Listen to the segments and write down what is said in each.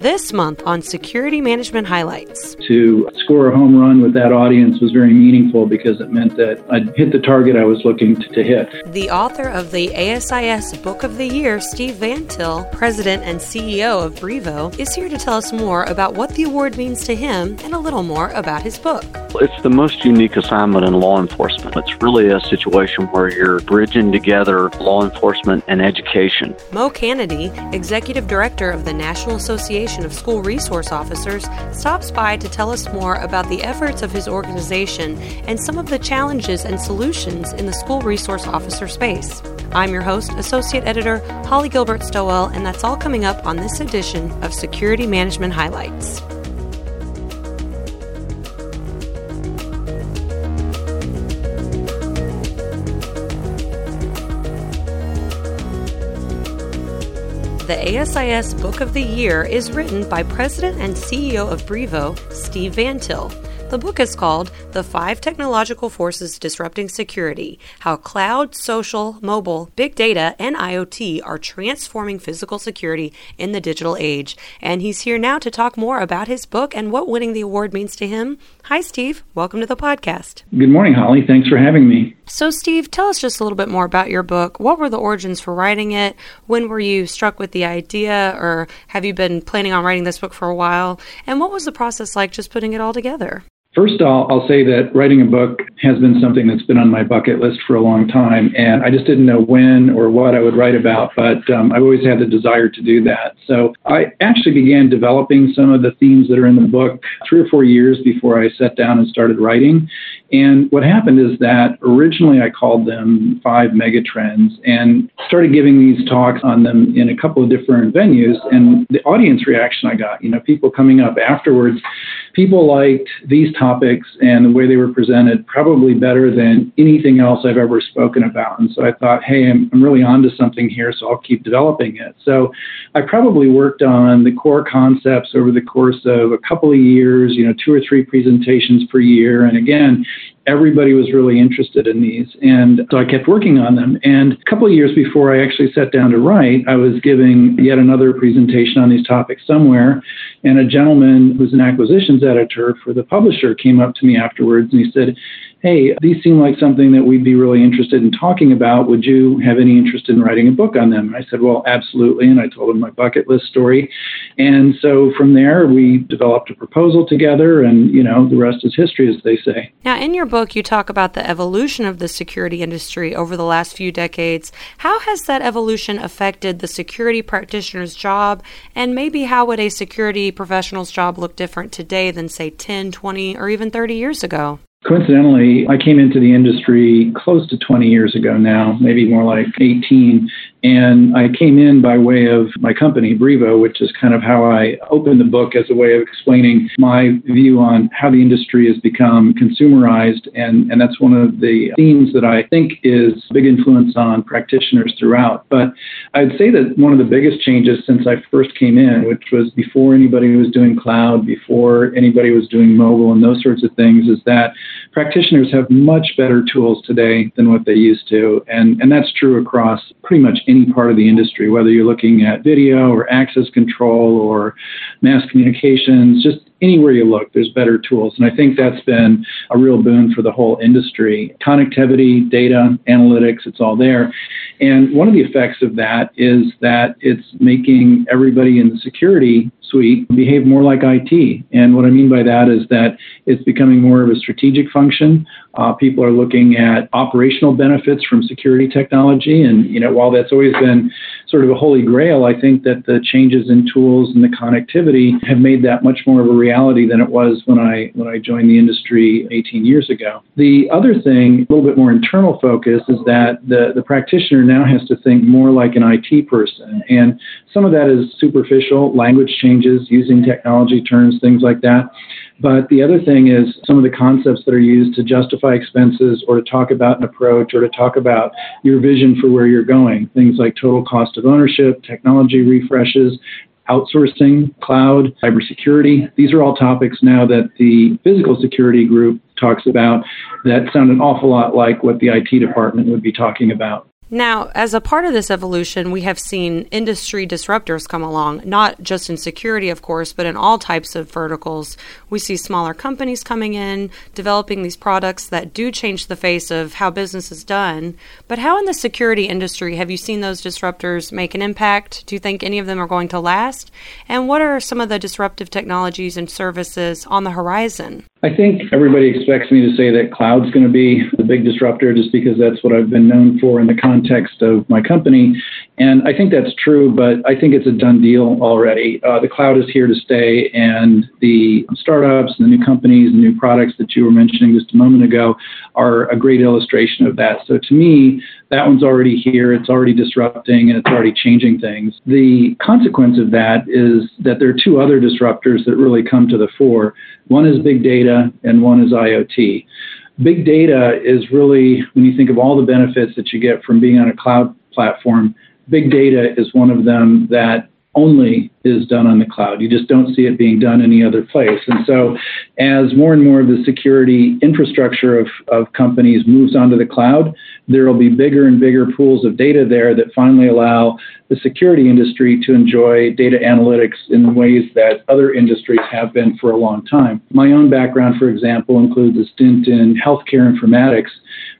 this month on Security Management Highlights. To score a home run with that audience was very meaningful because it meant that I'd hit the target I was looking to, to hit. The author of the ASIS Book of the Year, Steve Van Till, president and CEO of Brivo, is here to tell us more about what the award means to him and a little more about his book. It's the most unique assignment in law enforcement. It's really a situation where you're bridging together law enforcement and education. Mo Canady, executive director of the National Association of School Resource Officers, stops by to tell us more about the efforts of his organization and some of the challenges and solutions in the school resource officer space. I'm your host, Associate Editor Holly Gilbert Stowell, and that's all coming up on this edition of Security Management Highlights. The ASIS Book of the Year is written by President and CEO of Brivo, Steve Van Till. The book is called The Five Technological Forces Disrupting Security How Cloud, Social, Mobile, Big Data, and IoT Are Transforming Physical Security in the Digital Age. And he's here now to talk more about his book and what winning the award means to him. Hi, Steve. Welcome to the podcast. Good morning, Holly. Thanks for having me. So, Steve, tell us just a little bit more about your book. What were the origins for writing it? When were you struck with the idea, or have you been planning on writing this book for a while? And what was the process like just putting it all together? First, I'll, I'll say that writing a book has been something that's been on my bucket list for a long time, and I just didn't know when or what I would write about, but um, I've always had the desire to do that. So I actually began developing some of the themes that are in the book three or four years before I sat down and started writing. And what happened is that originally I called them five megatrends and started giving these talks on them in a couple of different venues. And the audience reaction I got, you know, people coming up afterwards, people liked these topics and the way they were presented probably better than anything else I've ever spoken about. And so I thought, hey, I'm, I'm really onto something here, so I'll keep developing it. So I probably worked on the core concepts over the course of a couple of years, you know, two or three presentations per year. And again, everybody was really interested in these. And so I kept working on them. And a couple of years before I actually sat down to write, I was giving yet another presentation on these topics somewhere. And a gentleman who's an acquisitions editor for the publisher came up to me afterwards and he said, hey, these seem like something that we'd be really interested in talking about. Would you have any interest in writing a book on them? And I said, well, absolutely. And I told him my bucket list story. And so from there, we developed a proposal together, and, you know, the rest is history, as they say. Now, in your book, you talk about the evolution of the security industry over the last few decades. How has that evolution affected the security practitioner's job? And maybe how would a security professional's job look different today than, say, 10, 20, or even 30 years ago? Coincidentally, I came into the industry close to 20 years ago now, maybe more like 18. And I came in by way of my company, Brivo, which is kind of how I opened the book as a way of explaining my view on how the industry has become consumerized. And, and that's one of the themes that I think is big influence on practitioners throughout. But I'd say that one of the biggest changes since I first came in, which was before anybody was doing cloud, before anybody was doing mobile and those sorts of things, is that practitioners have much better tools today than what they used to. And, and that's true across pretty much any part of the industry, whether you're looking at video or access control or mass communications, just anywhere you look, there's better tools. And I think that's been a real boon for the whole industry. Connectivity, data, analytics, it's all there. And one of the effects of that is that it's making everybody in the security suite behave more like IT. And what I mean by that is that it's becoming more of a strategic function. Uh, people are looking at operational benefits from security technology. And, you know, while that's always been sort of a holy grail, I think that the changes in tools and the connectivity have made that much more of a reality than it was when I when I joined the industry 18 years ago. The other thing, a little bit more internal focus, is that the, the practitioner now has to think more like an IT person. And some of that is superficial language changes, using technology terms, things like that. But the other thing is some of the concepts that are used to justify expenses or to talk about an approach or to talk about your vision for where you're going. Things like total cost of ownership, technology refreshes, outsourcing, cloud, cybersecurity. These are all topics now that the physical security group talks about that sound an awful lot like what the IT department would be talking about. Now, as a part of this evolution, we have seen industry disruptors come along, not just in security, of course, but in all types of verticals. We see smaller companies coming in, developing these products that do change the face of how business is done. But how in the security industry have you seen those disruptors make an impact? Do you think any of them are going to last? And what are some of the disruptive technologies and services on the horizon? I think everybody expects me to say that cloud's going to be the big disruptor just because that's what I've been known for in the context of my company. And I think that's true, but I think it's a done deal already. Uh, the cloud is here to stay, and the startups and the new companies and new products that you were mentioning just a moment ago are a great illustration of that. So to me, that one's already here, it's already disrupting, and it's already changing things. The consequence of that is that there are two other disruptors that really come to the fore. One is big data, and one is IoT. Big data is really, when you think of all the benefits that you get from being on a cloud platform, big data is one of them that only is done on the cloud. You just don't see it being done any other place. And so, as more and more of the security infrastructure of, of companies moves onto the cloud, there will be bigger and bigger pools of data there that finally allow the security industry to enjoy data analytics in ways that other industries have been for a long time. My own background, for example, includes a stint in healthcare informatics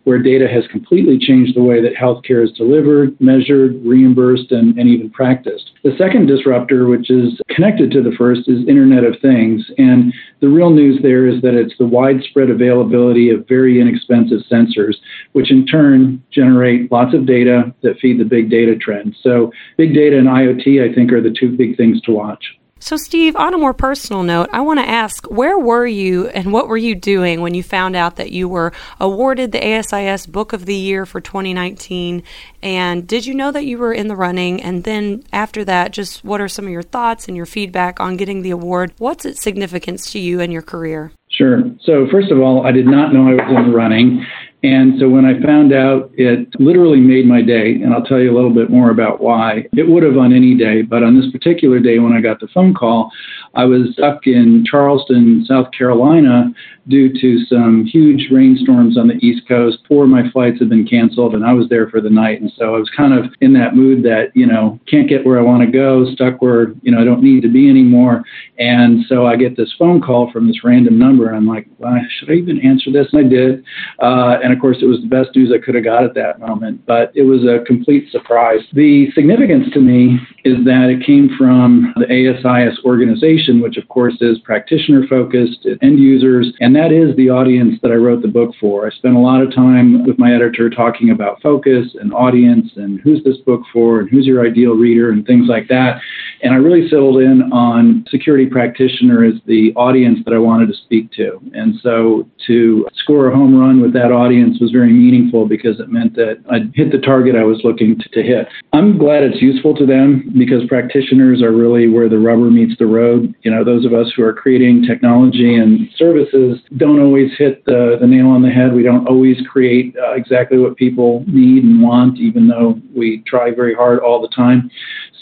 where data has completely changed the way that healthcare is delivered, measured, reimbursed, and, and even practiced. The second disruptor, which is connected to the first, is Internet of Things. And the real news there is that it's the widespread availability of very inexpensive sensors, which in turn generate lots of data that feed the big data trend. So, big data and IoT, I think, are the two big things to watch. So, Steve, on a more personal note, I want to ask where were you and what were you doing when you found out that you were awarded the ASIS Book of the Year for 2019? And did you know that you were in the running? And then after that, just what are some of your thoughts and your feedback on getting the award? What's its significance to you and your career? Sure. So, first of all, I did not know I was in the running. And so when I found out, it literally made my day. And I'll tell you a little bit more about why. It would have on any day, but on this particular day when I got the phone call, I was stuck in Charleston, South Carolina, due to some huge rainstorms on the East Coast. Four of my flights had been canceled, and I was there for the night. And so I was kind of in that mood that, you know, can't get where I want to go, stuck where, you know, I don't need to be anymore. And so I get this phone call from this random number, and I'm like, well, should I even answer this? And I did. Uh, and of course, it was the best news I could have got at that moment, but it was a complete surprise. The significance to me is that it came from the ASIS organization, which of course is practitioner focused, end users, and that is the audience that I wrote the book for. I spent a lot of time with my editor talking about focus and audience and who's this book for and who's your ideal reader and things like that. And I really settled in on security practitioner as the audience that I wanted to speak to. And so to score a home run with that audience was very meaningful because it meant that I'd hit the target I was looking to, to hit. I'm glad it's useful to them because practitioners are really where the rubber meets the road. You know, those of us who are creating technology and services don't always hit the, the nail on the head. We don't always create uh, exactly what people need and want, even though we try very hard all the time.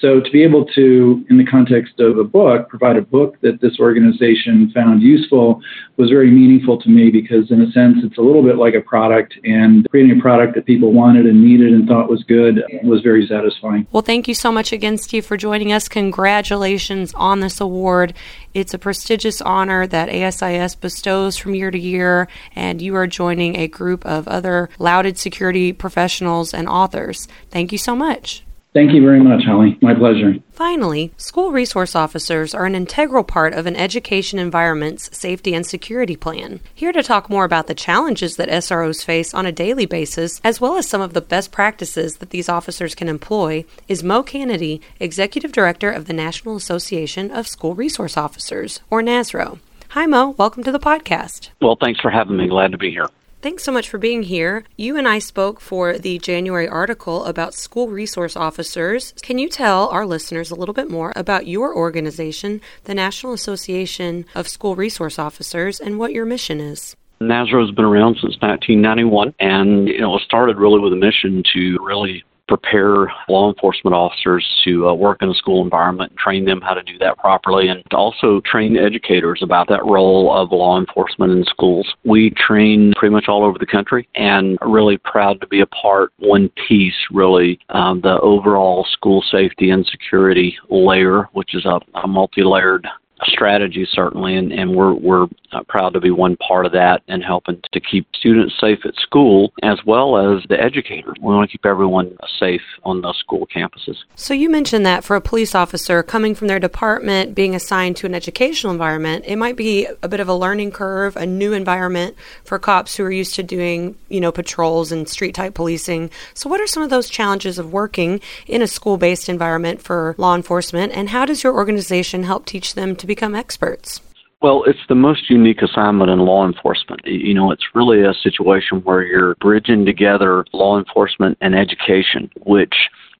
So to be able to, in the context of a book, provide a book that this organization found useful was very meaningful to me because, in a sense, it's a little bit like a product, and creating a product that people wanted and needed and thought was good was very satisfying. Well, thank you so much again, Steve, for joining us. Congratulations on this award. It's a prestigious honor that ASIS bestows from year to year, and you are joining a group of other lauded security professionals and authors. Thank you so much. Thank you very much, Holly. My pleasure. Finally, school resource officers are an integral part of an education environment's safety and security plan. Here to talk more about the challenges that SROs face on a daily basis, as well as some of the best practices that these officers can employ, is Mo Canady, Executive Director of the National Association of School Resource Officers, or NASRO. Hi, Mo. Welcome to the podcast. Well, thanks for having me. Glad to be here. Thanks so much for being here. You and I spoke for the January article about school resource officers. Can you tell our listeners a little bit more about your organization, the National Association of School Resource Officers, and what your mission is? NASRO has been around since 1991, and you know, it started really with a mission to really prepare law enforcement officers to uh, work in a school environment, and train them how to do that properly, and also train educators about that role of law enforcement in schools. We train pretty much all over the country and really proud to be a part, one piece really, um, the overall school safety and security layer, which is a, a multi layered strategy certainly, and, and we're we're uh, proud to be one part of that and helping to keep students safe at school as well as the educators. We want to keep everyone safe on the school campuses. So you mentioned that for a police officer coming from their department being assigned to an educational environment, it might be a bit of a learning curve, a new environment for cops who are used to doing, you know, patrols and street type policing. So what are some of those challenges of working in a school-based environment for law enforcement and how does your organization help teach them to become experts? Well, it's the most unique assignment in law enforcement. You know, it's really a situation where you're bridging together law enforcement and education, which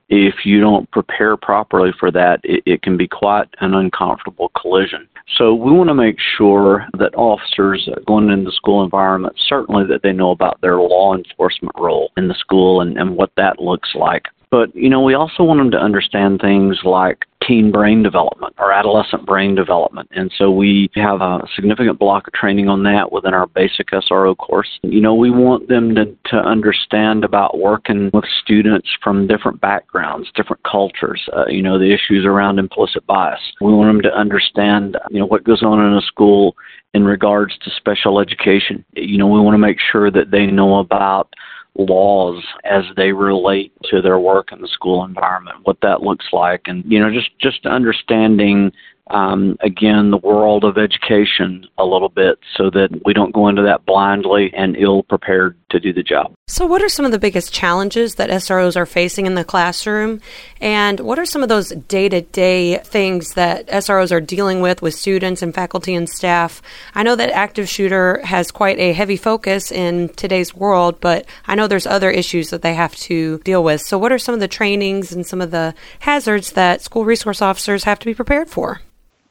if you don't prepare properly for that, it, it, can be quite an uncomfortable collision. So we want to make sure that officers going into the school environment, certainly that they know about their law enforcement role in the school and, and what that looks like. But, you know, we also want them to understand things like teen brain development or adolescent brain development. And so we have a significant block of training on that within our basic SRO course. You know, we want them to, to understand about working with students from different backgrounds, different cultures, uh, you know, the issues around implicit bias. We want them to understand, you know, what goes on in a school in regards to special education. You know, we want to make sure that they know about laws as they relate to their work in the school environment, what that looks like, and you know, just just understanding um, again, the world of education a little bit so that we don't go into that blindly and ill prepared to do the job. So, what are some of the biggest challenges that SROs are facing in the classroom? And what are some of those day to day things that SROs are dealing with with students and faculty and staff? I know that active shooter has quite a heavy focus in today's world, but I know there's other issues that they have to deal with. So, what are some of the trainings and some of the hazards that school resource officers have to be prepared for?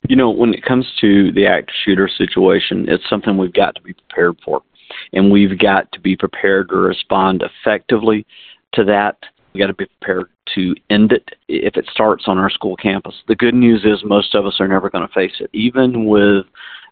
You know, when it comes to the active shooter situation, it's something we've got to be prepared for. And we've got to be prepared to respond effectively to that. We've got to be prepared to end it if it starts on our school campus. The good news is most of us are never going to face it. Even with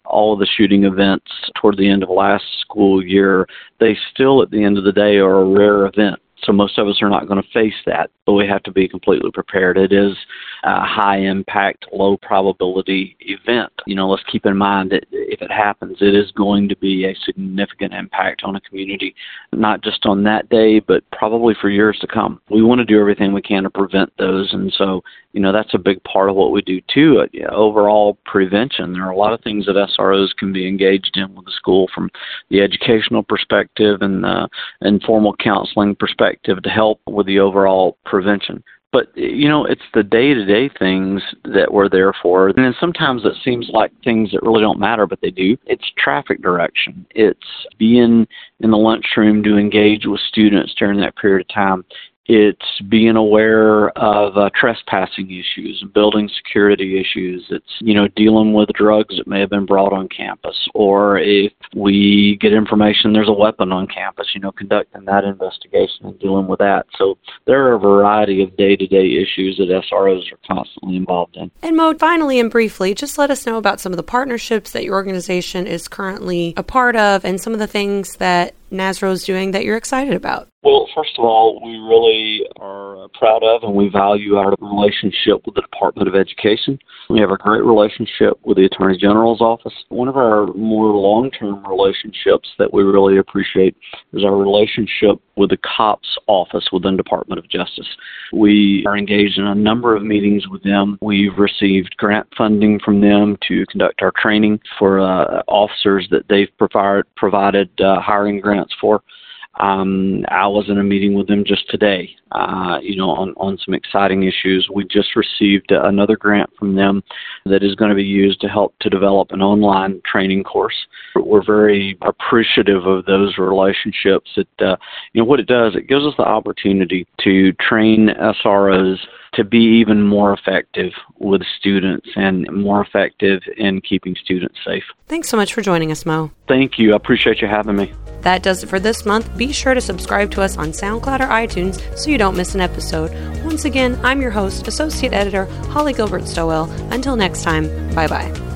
all the shooting events toward the end of last school year, they still, at the end of the day, are a rare event. So most of us are not going to face that, but we have to be completely prepared. It is a high impact, low probability event. You know, let's keep in mind that if it happens, it is going to be a significant impact on a community, not just on that day, but probably for years to come. We want to do everything we can to prevent those, and so you know that's a big part of what we do too. Uh, overall prevention. There are a lot of things that SROs can be engaged in with the school, from the educational perspective and the informal counseling perspective, to help with the overall prevention. But you know, it's the day-to-day things that we're there for, and sometimes it seems like things that really don't matter, but they do. It's traffic direction. It's being in the lunchroom to engage with students during that period of time. It's being aware of uh, trespassing issues building security issues. It's, you know, dealing with drugs that may have been brought on campus. Or if we get information there's a weapon on campus, you know, conducting that investigation and dealing with that. So there are a variety of day to day issues that SROs are constantly involved in. And Mo, finally and briefly, just let us know about some of the partnerships that your organization is currently a part of and some of the things that NASRO is doing that you're excited about? Well, first of all, we really are uh, proud of and we value our relationship with the Department of Education. We have a great relationship with the Attorney General's office. One of our more long term relationships that we really appreciate is our relationship with the COPS office within Department of Justice. We are engaged in a number of meetings with them. We've received grant funding from them to conduct our training for uh, officers that they've provide, provided uh, hiring grants for. Um, I was in a meeting with them just today, uh, you know, on, on some exciting issues. We just received another grant from them that is going to be used to help to develop an online training course. We're very appreciative of those relationships. That uh, you know what it does, it gives us the opportunity to train SROs to be even more effective with students and more effective in keeping students safe. Thanks so much for joining us, Mo. Thank you. I appreciate you having me. That does it for this month. Be sure to subscribe to us on SoundCloud or iTunes so you don't miss an episode. Once again, I'm your host, Associate Editor Holly Gilbert Stowell. Until next time, bye bye.